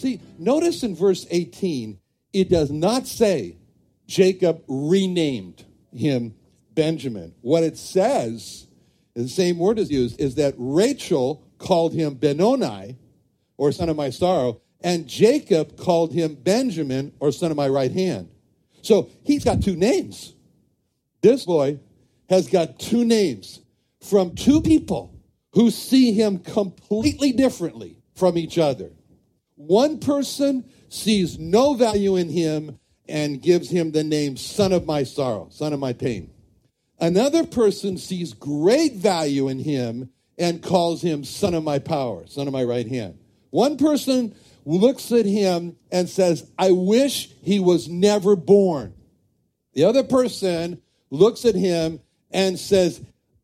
See, notice in verse 18, it does not say Jacob renamed him Benjamin. What it says, the same word is used, is that Rachel called him Benoni, or son of my sorrow, and Jacob called him Benjamin, or son of my right hand. So he's got two names. This boy has got two names from two people who see him completely differently from each other. One person sees no value in him and gives him the name son of my sorrow, son of my pain. Another person sees great value in him and calls him son of my power, son of my right hand. One person looks at him and says, I wish he was never born. The other person looks at him and says,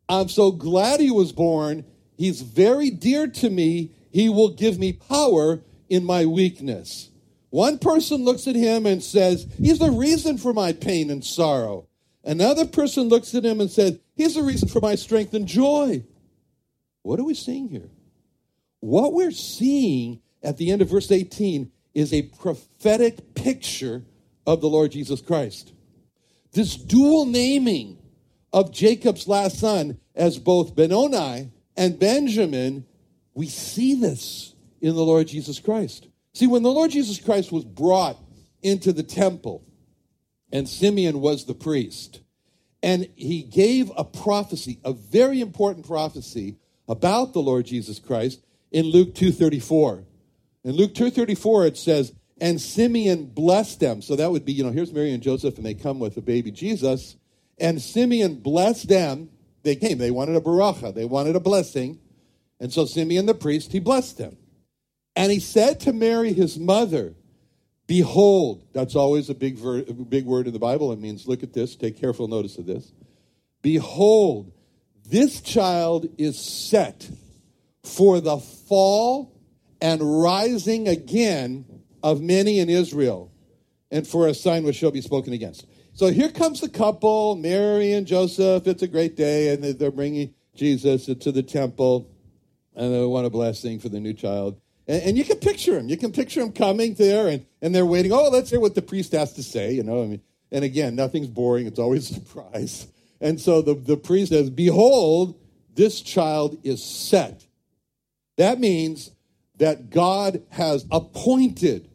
I'm so glad he was born. He's very dear to me. He will give me power in my weakness. One person looks at him and says, He's the reason for my pain and sorrow. Another person looks at him and says, He's the reason for my strength and joy. What are we seeing here? What we're seeing at the end of verse 18 is a prophetic picture of the Lord Jesus Christ. This dual naming of Jacob's last son as both Benoni and Benjamin, we see this in the Lord Jesus Christ. See, when the Lord Jesus Christ was brought into the temple, and Simeon was the priest, and he gave a prophecy, a very important prophecy about the Lord Jesus Christ in Luke 2:34. In Luke 2:34 it says, "And Simeon blessed them." So that would be, you know, here's Mary and Joseph and they come with the baby Jesus, and Simeon blessed them. They came, they wanted a baracha, they wanted a blessing. And so Simeon the priest, he blessed them. And he said to Mary, his mother, Behold, that's always a big, ver- big word in the Bible. It means, look at this, take careful notice of this. Behold, this child is set for the fall and rising again of many in Israel, and for a sign which shall be spoken against. So here comes the couple, Mary and Joseph. It's a great day, and they're bringing Jesus to the temple, and they want a blessing for the new child. And, and, you can picture him. You can picture him coming there, and, and they're waiting. Oh, let's hear what the priest has to say, you know. I mean, and again, nothing's boring. It's always a surprise. And so the, the priest says, Behold, this child is set. That means that God has appointed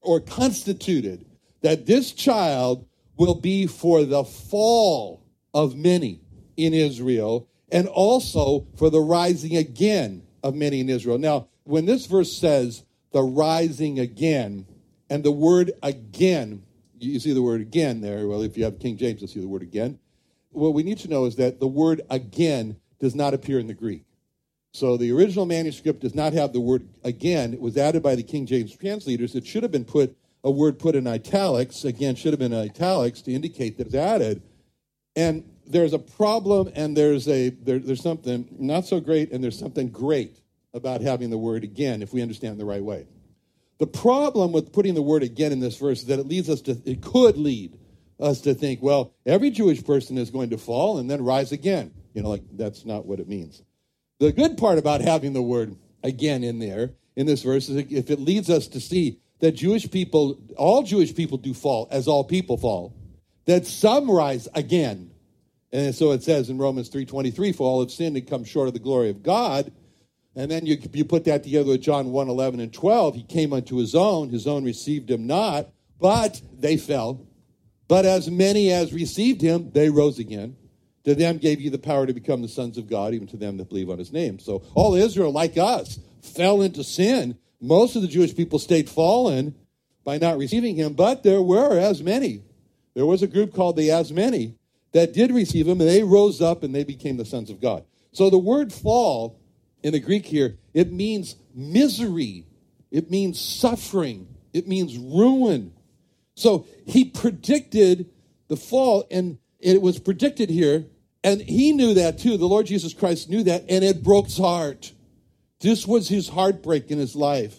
or constituted that this child will be for the fall of many in Israel and also for the rising again of many in Israel. Now, when this verse says the rising again, and the word again, you see the word again there. Well, if you have King James, you'll see the word again. What we need to know is that the word again does not appear in the Greek. So the original manuscript does not have the word again. It was added by the King James translators. It should have been put, a word put in italics, again, should have been in italics to indicate that it's added. And there's a problem and there's a there, there's something not so great and there's something great about having the word again if we understand the right way. The problem with putting the word again in this verse is that it leads us to, it could lead us to think, well, every Jewish person is going to fall and then rise again. You know, like that's not what it means. The good part about having the word again in there in this verse is if it leads us to see that Jewish people, all Jewish people do fall as all people fall, that some rise again. And so it says in Romans 3.23, for all have sinned and come short of the glory of God, and then you, you put that together with John 1 11 and 12. He came unto his own, his own received him not, But they fell. But as many as received him, they rose again. To them gave you the power to become the sons of God, even to them that believe on his name. So all Israel, like us, fell into sin. Most of the Jewish people stayed fallen by not receiving him, but there were as many. There was a group called the as many that did receive him, and they rose up and they became the sons of God. So the word fall in the Greek here, it means misery, it means suffering, it means ruin. So he predicted the fall, and it was predicted here, and he knew that too. The Lord Jesus Christ knew that, and it broke his heart. This was his heartbreak in his life.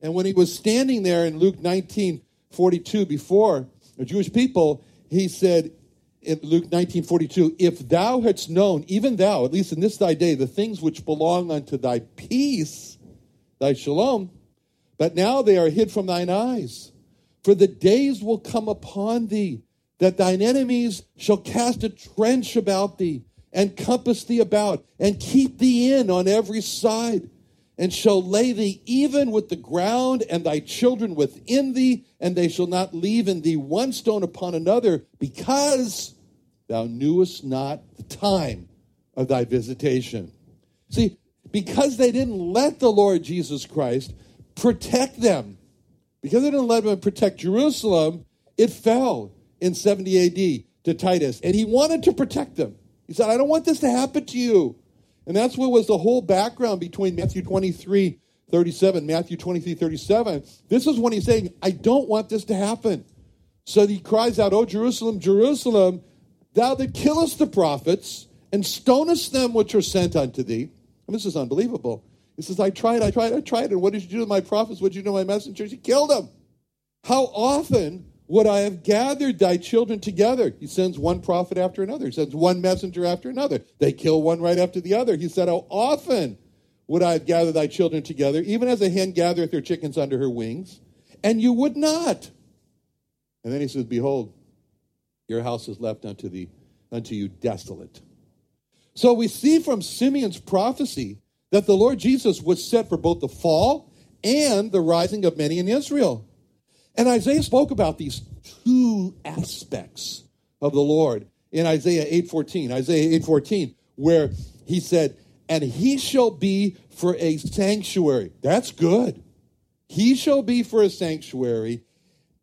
And when he was standing there in Luke 19 42 before the Jewish people, he said in Luke 19 42, If thou hadst known, even thou, at least in this thy day, the things which belong unto thy peace, thy shalom, but now they are hid from thine eyes. For the days will come upon thee that thine enemies shall cast a trench about thee and compass thee about and keep thee in on every side and shall lay thee even with the ground and thy children within thee, and they shall not leave in thee one stone upon another, because thou knewest not the time of thy visitation. See, because they didn't let the Lord Jesus Christ protect them, because they didn't let him protect Jerusalem, it fell in 70 AD to Titus, and he wanted to protect them. He said, I don't want this to happen to you. And that's what was the whole background between Matthew 23, 37, Matthew 23, 37. This is when he's saying, I don't want this to happen. So he cries out, O Jerusalem, Jerusalem, thou that killest the prophets and stonest them which are sent unto thee. And this is unbelievable. He says, I tried, I tried, I tried. And what did you do to my prophets? What did you do to my messengers? You killed them. How often would I have gathered thy children together? He sends one prophet after another. He sends one messenger after another. They kill one right after the other. He said, How often would I have gathered thy children together, even as a hen gathereth her chickens under her wings? And you would not. And then he says, Behold, your house is left unto thee, unto you desolate. So we see from Simeon's prophecy that the Lord Jesus was set for both the fall and the rising of many in Israel. And Isaiah spoke about these two aspects of the Lord in Isaiah 8:14. Isaiah 8:14 where he said, "And he shall be for a sanctuary." That's good. He shall be for a sanctuary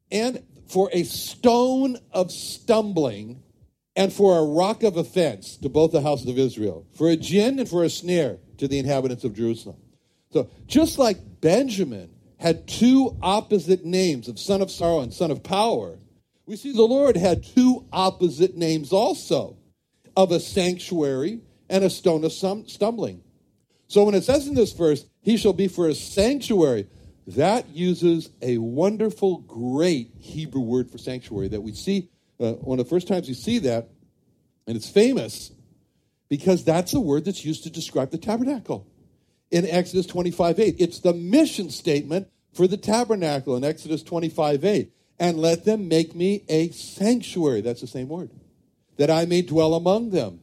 and for a stone of stumbling and for a rock of offense to both the houses of Israel, for a gin and for a snare to the inhabitants of Jerusalem. So just like Benjamin had two opposite names of son of sorrow and son of power, we see the Lord had two opposite names also of a sanctuary and a stone of stumbling. So when it says in this verse, he shall be for a sanctuary, that uses a wonderful, great Hebrew word for sanctuary that we see uh, one of the first times we see that, and it's famous because that's the word that's used to describe the tabernacle in Exodus 25 8. It's the mission statement for the tabernacle in Exodus 25 8. And let them make me a sanctuary. That's the same word. That I may dwell among them.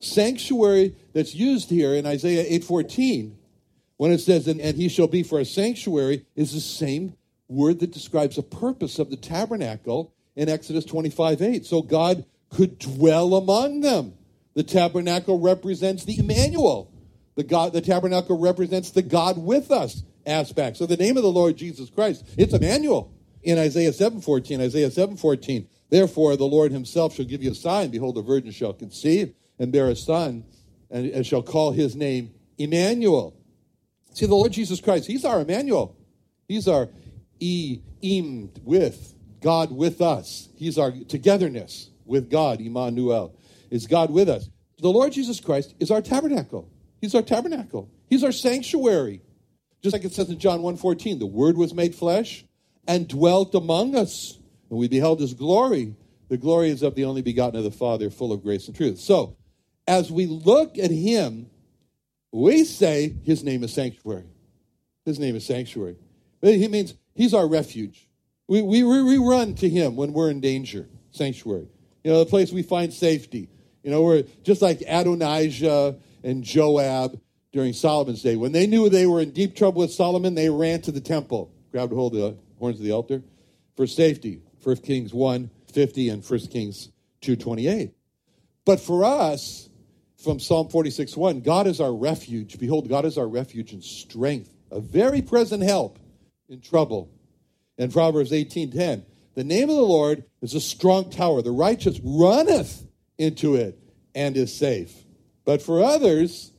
Sanctuary that's used here in Isaiah 8:14, when it says, and, he shall be for a sanctuary, is the same word that describes the purpose of the tabernacle in Exodus 25 8. So God could dwell among them. The tabernacle represents the Emmanuel, the, God, the tabernacle represents the God with us aspect. So the name of the Lord Jesus Christ, it's Emmanuel. In Isaiah 7.14, Isaiah 7.14, Therefore the Lord himself shall give you a sign. Behold, the virgin shall conceive and bear a son, and, and shall call his name Emmanuel. See, the Lord Jesus Christ, he's our Emmanuel. He's our e, im, with, God with us. He's our togetherness with God, Emmanuel. Is God with us? The Lord Jesus Christ is our tabernacle. He's our tabernacle. He's our sanctuary. Just like it says in John 1:14, the word was made flesh and dwelt among us, and we beheld his glory. The glory is of the only begotten of the Father, full of grace and truth. So, as we look at him, we say his name is sanctuary. His name is sanctuary. He means he's our refuge. We, we, we run to him when we're in danger. Sanctuary. You know, the place we find safety. You know, we're just like Adonijah and Joab during Solomon's day. When they knew they were in deep trouble with Solomon, they ran to the temple, grabbed hold of the horns of the altar. for safety. 1 Kings 1 50 and 1 Kings 2 28. But for us, from Psalm 46 1, God is our refuge. Behold, God is our refuge and strength, a very present help in trouble. And Proverbs 18 10, the name of the Lord is a strong tower. The righteous runneth into it and is safe. But for others,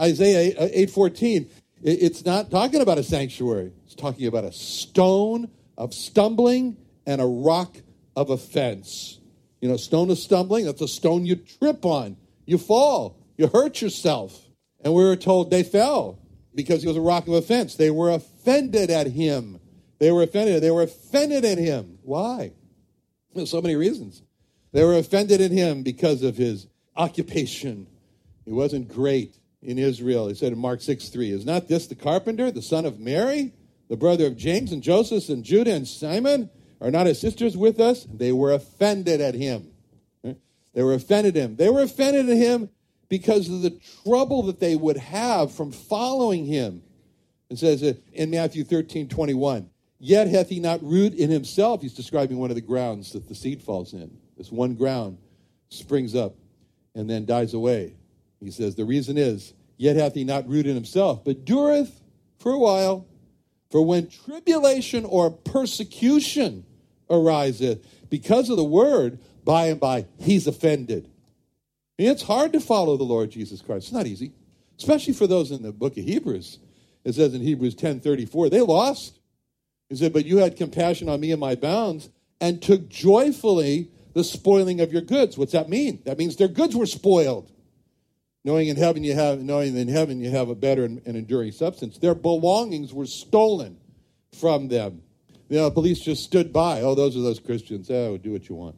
Isaiah 8:14, uh, it's not talking about a sanctuary. It's talking about a stone of stumbling and a rock of offense. You know, stone of stumbling, that's a stone you trip on. You fall. You hurt yourself. And we were told they fell because he was a rock of offense. They were offended at him. They were offended. They were offended at him. Why? There's so many reasons. They were offended at him because of his occupation. He wasn't great in Israel. He said in Mark 6 3, Is not this the carpenter, the son of Mary, the brother of James and Joseph and Judah and Simon? Are not his sisters with us? They were offended at him. They were offended at him. They were offended at him because of the trouble that they would have from following him. It says in Matthew 13 21, Yet hath he not root in himself. He's describing one of the grounds that the seed falls in. This one ground springs up and then dies away. He says, The reason is, Yet hath he not root in himself, but dureth for a while. For when tribulation or persecution ariseth because of the word, by and by he's offended. And it's hard to follow the Lord Jesus Christ. It's not easy, especially for those in the book of Hebrews. It says in Hebrews 10 34, they lost. He said, But you had compassion on me and my bounds, and took joyfully the spoiling of your goods. What's that mean? That means their goods were spoiled. Knowing in heaven you have, knowing in heaven you have a better and, and enduring substance. Their belongings were stolen from them. You know, the police just stood by. Oh, those are those Christians. Oh, do what you want.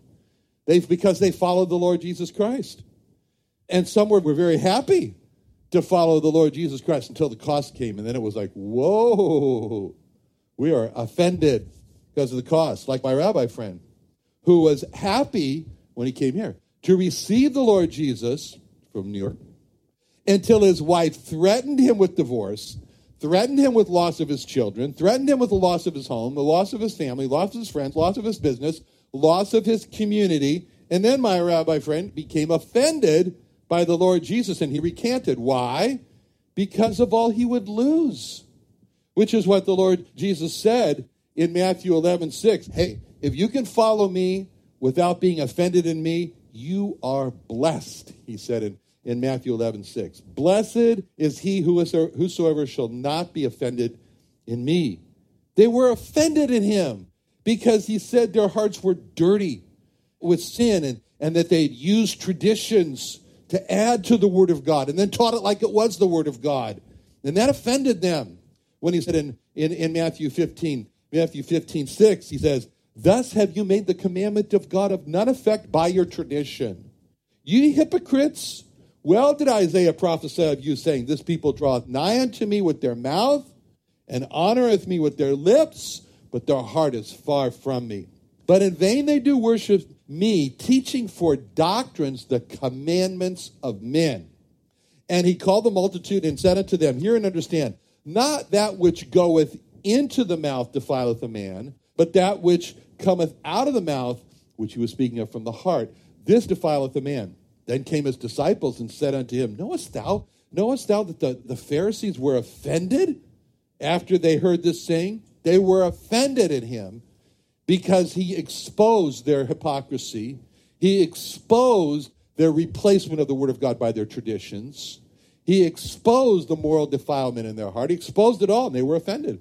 They because they followed the Lord Jesus Christ. And some were, were very happy to follow the Lord Jesus Christ until the cost came. And then it was like, whoa, we are offended because of the cost, like my rabbi friend, who was happy when he came here to receive the Lord Jesus from New York until his wife threatened him with divorce, threatened him with loss of his children, threatened him with the loss of his home, the loss of his family, loss of his friends, loss of his business, loss of his community. And then my rabbi friend became offended by the Lord Jesus and he recanted. Why? Because of all he would lose which is what the Lord Jesus said in Matthew 11 6. Hey, if you can follow me without being offended in me, you are blessed, he said in, in Matthew 11 6. Blessed is he who is, whosoever shall not be offended in me. They were offended in him because he said their hearts were dirty with sin and, and that they'd used traditions to add to the Word of God and then taught it like it was the Word of God. And that offended them when he said in, in, in Matthew 15, Matthew 15, 6, he says, Thus have you made the commandment of God of none effect by your tradition. Ye hypocrites, well did Isaiah prophesy of you, saying, This people draweth nigh unto me with their mouth, and honoreth me with their lips, but their heart is far from me. But in vain they do worship me, teaching for doctrines the commandments of men. And he called the multitude and said unto them, Hear and understand, not that which goeth into the mouth defileth a man, but that which cometh out of the mouth, which he was speaking of from the heart, this defileth a man. Then came his disciples and said unto him, Knowest thou, knowest thou that the, the Pharisees were offended after they heard this saying? They were offended at him because he exposed their hypocrisy. He exposed their replacement of the word of God by their traditions. He exposed the moral defilement in their heart. He exposed it all, and they were offended.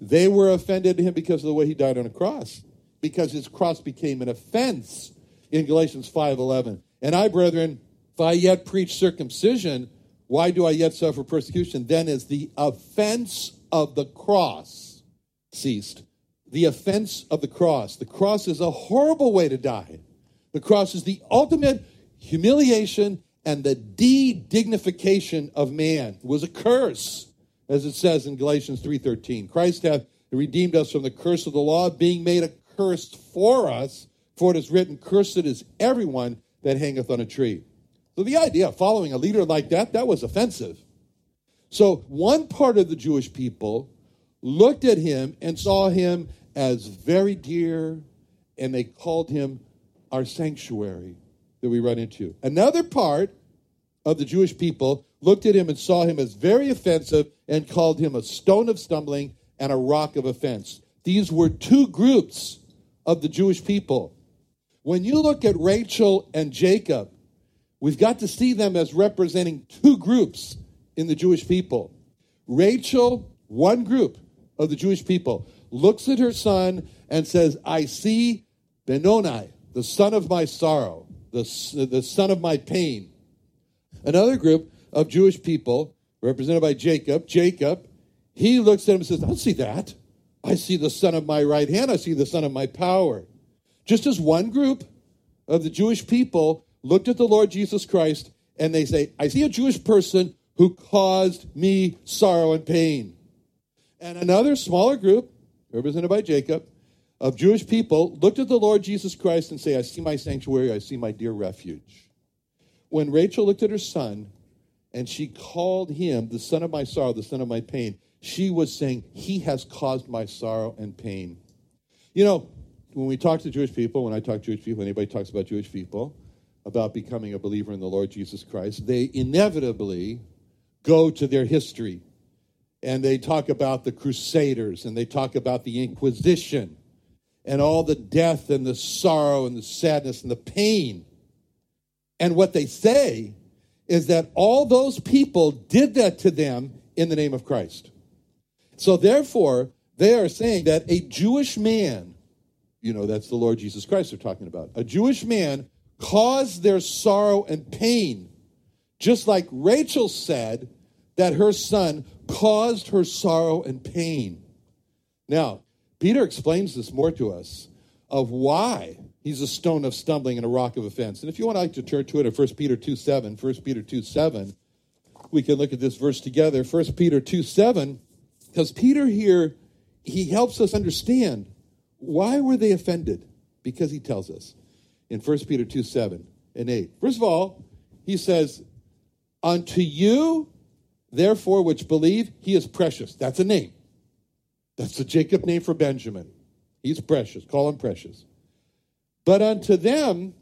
They were offended at him because of the way he died on a cross, because his cross became an offense in Galatians 5.11. And I, brethren, if I yet preach circumcision, why do I yet suffer persecution? Then is the offense of the cross ceased. The offense of the cross. The cross is a horrible way to die. The cross is the ultimate humiliation and the de-dignification of man was a curse as it says in galatians 3.13 christ hath redeemed us from the curse of the law being made a curse for us for it is written cursed is everyone that hangeth on a tree so the idea of following a leader like that that was offensive so one part of the jewish people looked at him and saw him as very dear, and they called him our sanctuary that we run into. Another part of the Jewish people looked at him and saw him as very offensive and called him a stone of stumbling and a rock of offense. These were two groups of the Jewish people. When you look at Rachel and Jacob, we've got to see them as representing two groups in the Jewish people. Rachel, one group of the Jewish people, looks at her son and says, I see Benoni, the son of my sorrow, the, the son of my pain. Another group of Jewish people, represented by Jacob, Jacob, he looks at him and says, I don't see that. I see the son of my right hand. I see the son of my power. Just as one group of the Jewish people looked at the Lord Jesus Christ and they say, I see a Jewish person who caused me sorrow and pain. And another smaller group, represented by Jacob, of Jewish people looked at the Lord Jesus Christ and say, I see my sanctuary, I see my dear refuge. When Rachel looked at her son and she called him the son of my sorrow, the son of my pain, she was saying, He has caused my sorrow and pain. You know, when we talk to Jewish people, when I talk to Jewish people, anybody talks about Jewish people, about becoming a believer in the Lord Jesus Christ, they inevitably go to their history. And they talk about the Crusaders and they talk about the Inquisition and all the death and the sorrow and the sadness and the pain. And what they say is that all those people did that to them in the name of Christ. So therefore, they are saying that a Jewish man, you know, that's the Lord Jesus Christ they're talking about, a Jewish man caused their sorrow and pain, just like Rachel said that her son caused her sorrow and pain. Now, Peter explains this more to us of why he's a stone of stumbling and a rock of offense. And if you want like to turn to it at 1 Peter 2 7, 1 Peter 2 7, we can look at this verse together. 1 Peter 2 7 because Peter here, he helps us understand why were they offended? Because he tells us in 1 Peter 2 7 and 8. First of all, he says, Unto you, therefore, which believe, he is precious. That's a name. That's the Jacob name for Benjamin. He's precious. Call him precious. But unto them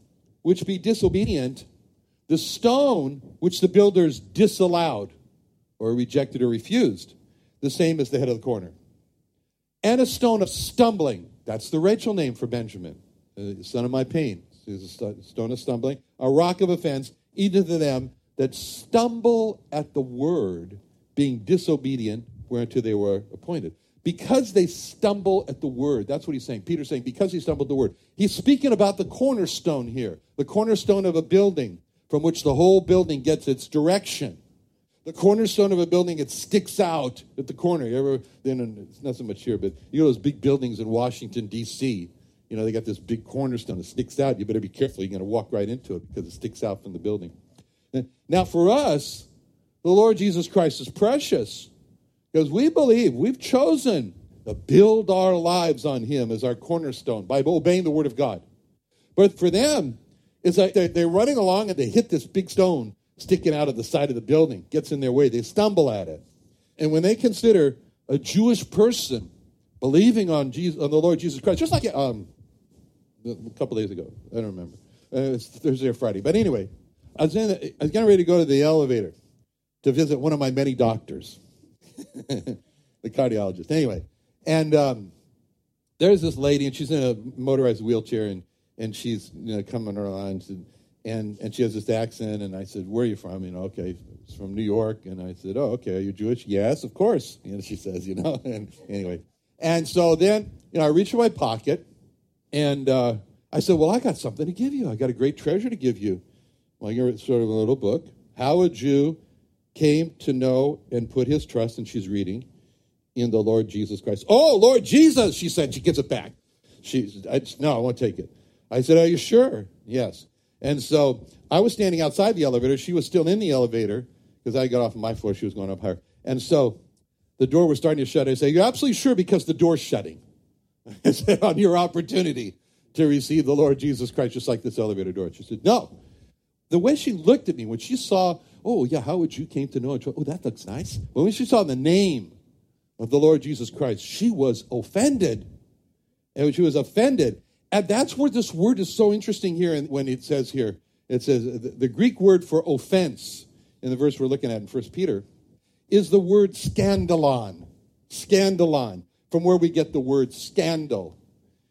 which be disobedient, the stone which the builders disallowed or rejected or refused the same as the head of the corner. And a stone of stumbling. That's the Rachel name for Benjamin, uh, the son of my pain. He's a stone of stumbling, a rock of offense, either to them that stumble at the word, being disobedient whereunto they were appointed. Because they stumble at the word. That's what he's saying. Peter's saying, because he stumbled the word. He's speaking about the cornerstone here, the cornerstone of a building from which the whole building gets its direction the cornerstone of a building, it sticks out at the corner. You ever, then it's not so much here, but you know those big buildings in Washington, D.C., you know, they got this big cornerstone that sticks out. You better be careful. You're going to walk right into it because it sticks out from the building. Now, for us, the Lord Jesus Christ is precious because we believe we've chosen to build our lives on Him as our cornerstone by obeying the Word of God. But for them, it's like they're running along and they hit this big stone sticking out of the side of the building, gets in their way. They stumble at it. And when they consider a Jewish person believing on Jesus, on the Lord Jesus Christ, just like um, a couple days ago, I don't remember. Uh, it's Thursday or Friday. But anyway, I was, in I was getting ready to go to the elevator to visit one of my many doctors, the cardiologist. Anyway, and um, there's this lady, and she's in a motorized wheelchair, and, and she's you know, coming around. And, and and she has this accent, and I said, "Where are you from?" You know, okay, it's from New York, and I said, "Oh, okay, are you Jewish?" Yes, of course. You know, she says, you know, and anyway, and so then you know, I reach in my pocket, and uh, I said, "Well, I got something to give you. I got a great treasure to give you." Well, you're sort of a little book, how a Jew came to know and put his trust, and she's reading in the Lord Jesus Christ. Oh, Lord Jesus, she said. She gives it back. She, I, no, I won't take it. I said, Are you sure? Yes. And so I was standing outside the elevator. She was still in the elevator because I got off of my floor. She was going up higher. And so the door was starting to shut. I say, You're absolutely sure because the door's shutting. I said, On your opportunity to receive the Lord Jesus Christ, just like this elevator door. She said, No. The way she looked at me when she saw, Oh, yeah, how would you came to know it? Oh, that looks nice. But when she saw the name of the Lord Jesus Christ, she was offended. And she was offended. And that's where this word is so interesting here and when it says here. It says uh, the, the Greek word for offense in the verse we're looking at in First Peter is the word scandalon. Scandalon, from where we get the word scandal.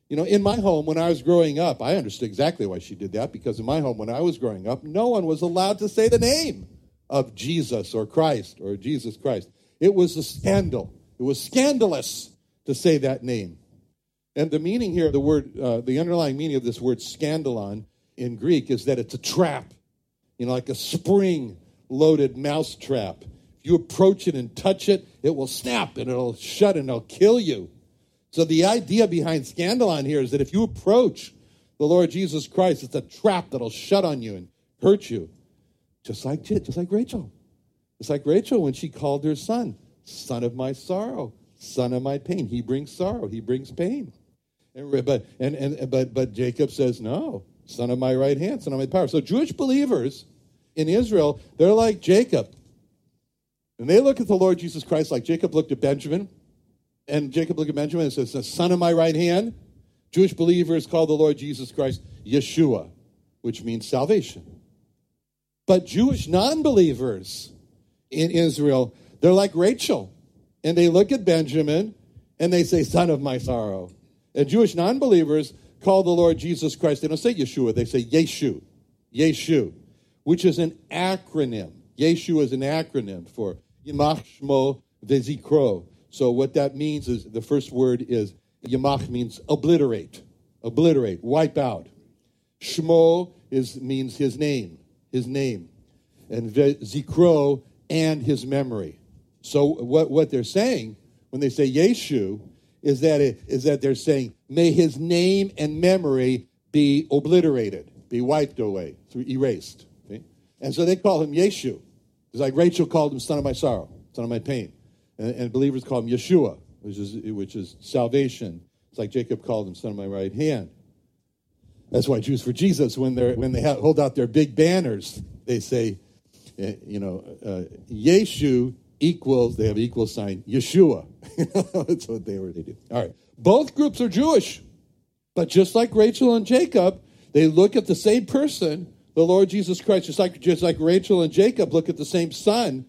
You know, in my home when I was growing up, I understood exactly why she did that because in my home when I was growing up, no one was allowed to say the name of Jesus or Christ or Jesus Christ. It was a scandal. It was scandalous to say that name. And the meaning here, the word, uh, the underlying meaning of this word scandalon in Greek is that it's a trap, you know, like a spring loaded mouse trap. If you approach it and touch it, it will snap and it'll shut and it'll kill you. So the idea behind scandalon here is that if you approach the Lord Jesus Christ, it's a trap that'll shut on you and hurt you. Just like just like Rachel. Just like Rachel when she called her son, son of my sorrow, son of my pain. He brings sorrow, he brings pain. And, but, and, and, but, but Jacob says, no, son of my right hand, son of my power. So Jewish believers in Israel, they're like Jacob. And they look at the Lord Jesus Christ like Jacob looked at Benjamin. And Jacob looked at Benjamin and says, the son of my right hand. Jewish believers call the Lord Jesus Christ Yeshua, which means salvation. But Jewish non believers in Israel, they're like Rachel. And they look at Benjamin and they say, Son of my sorrow. And Jewish non believers call the Lord Jesus Christ, they don't say Yeshua, they say Yeshu, Yeshu, which is an acronym. Yeshu is an acronym for Yimach Shmo Vezikro. So what that means is the first word is Yimach means obliterate, obliterate, wipe out. Shmo is means his name, his name, and Zikro and his memory. So what what they're saying when they say Yeshu is that, it, is that they're saying, may his name and memory be obliterated, be wiped away, through, erased. Okay? And so they call him Yeshu. It's like Rachel called him son of my sorrow, son of my pain. And, and believers call him Yeshua, which is, which is salvation. It's like Jacob called him son of my right hand. That's why Jews for Jesus, when, they're, when they hold out their big banners, they say, eh, you know, uh, Yeshu equals, they have equal sign, Yeshua. That's what they they do. All right. Both groups are Jewish. But just like Rachel and Jacob, they look at the same person, the Lord Jesus Christ, just like just like Rachel and Jacob look at the same son.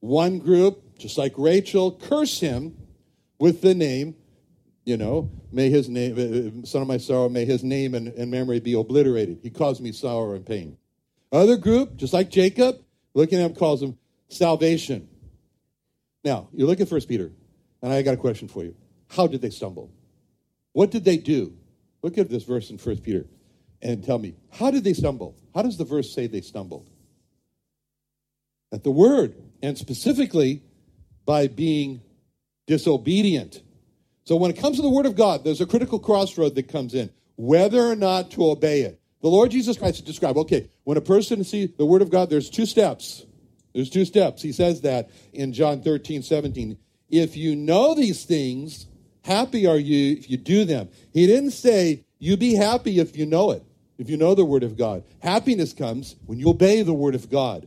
One group, just like Rachel, curse him with the name, you know, may his name, uh, uh, son of my sorrow, may his name and, and memory be obliterated. He caused me sorrow and pain. Other group, just like Jacob, looking at him, calls him salvation. Now, you look at First Peter, and I got a question for you. How did they stumble? What did they do? Look at this verse in First Peter and tell me, how did they stumble? How does the verse say they stumbled? At the word, and specifically by being disobedient. So when it comes to the word of God, there's a critical crossroad that comes in whether or not to obey it. The Lord Jesus Christ described, okay, when a person sees the word of God, there's two steps. There's two steps. He says that in John 13, 17. If you know these things, happy are you if you do them. He didn't say, you be happy if you know it, if you know the Word of God. Happiness comes when you obey the Word of God.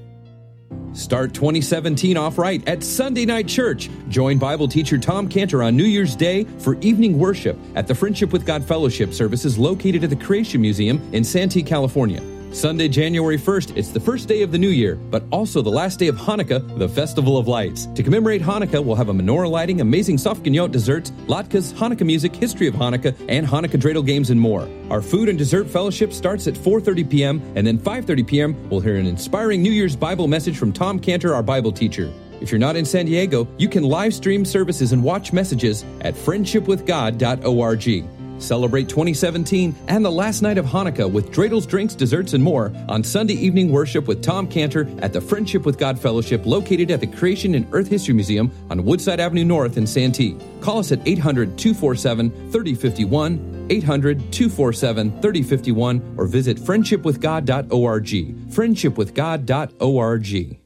Start 2017 off right at Sunday Night Church. Join Bible teacher Tom Cantor on New Year's Day for evening worship at the Friendship with God Fellowship services located at the Creation Museum in Santee, California. Sunday, January 1st, it's the first day of the new year, but also the last day of Hanukkah, the Festival of Lights. To commemorate Hanukkah, we'll have a menorah lighting, amazing sufganiyot desserts, latkes, Hanukkah music, history of Hanukkah, and Hanukkah dreidel games and more. Our food and dessert fellowship starts at 4.30 p.m., and then 5.30 p.m., we'll hear an inspiring New Year's Bible message from Tom Cantor, our Bible teacher. If you're not in San Diego, you can live stream services and watch messages at friendshipwithgod.org. Celebrate 2017 and the last night of Hanukkah with dreidels, drinks, desserts, and more on Sunday evening worship with Tom Cantor at the Friendship with God Fellowship located at the Creation and Earth History Museum on Woodside Avenue North in Santee. Call us at 800 247 3051, 800 247 3051, or visit friendshipwithgod.org. Friendshipwithgod.org.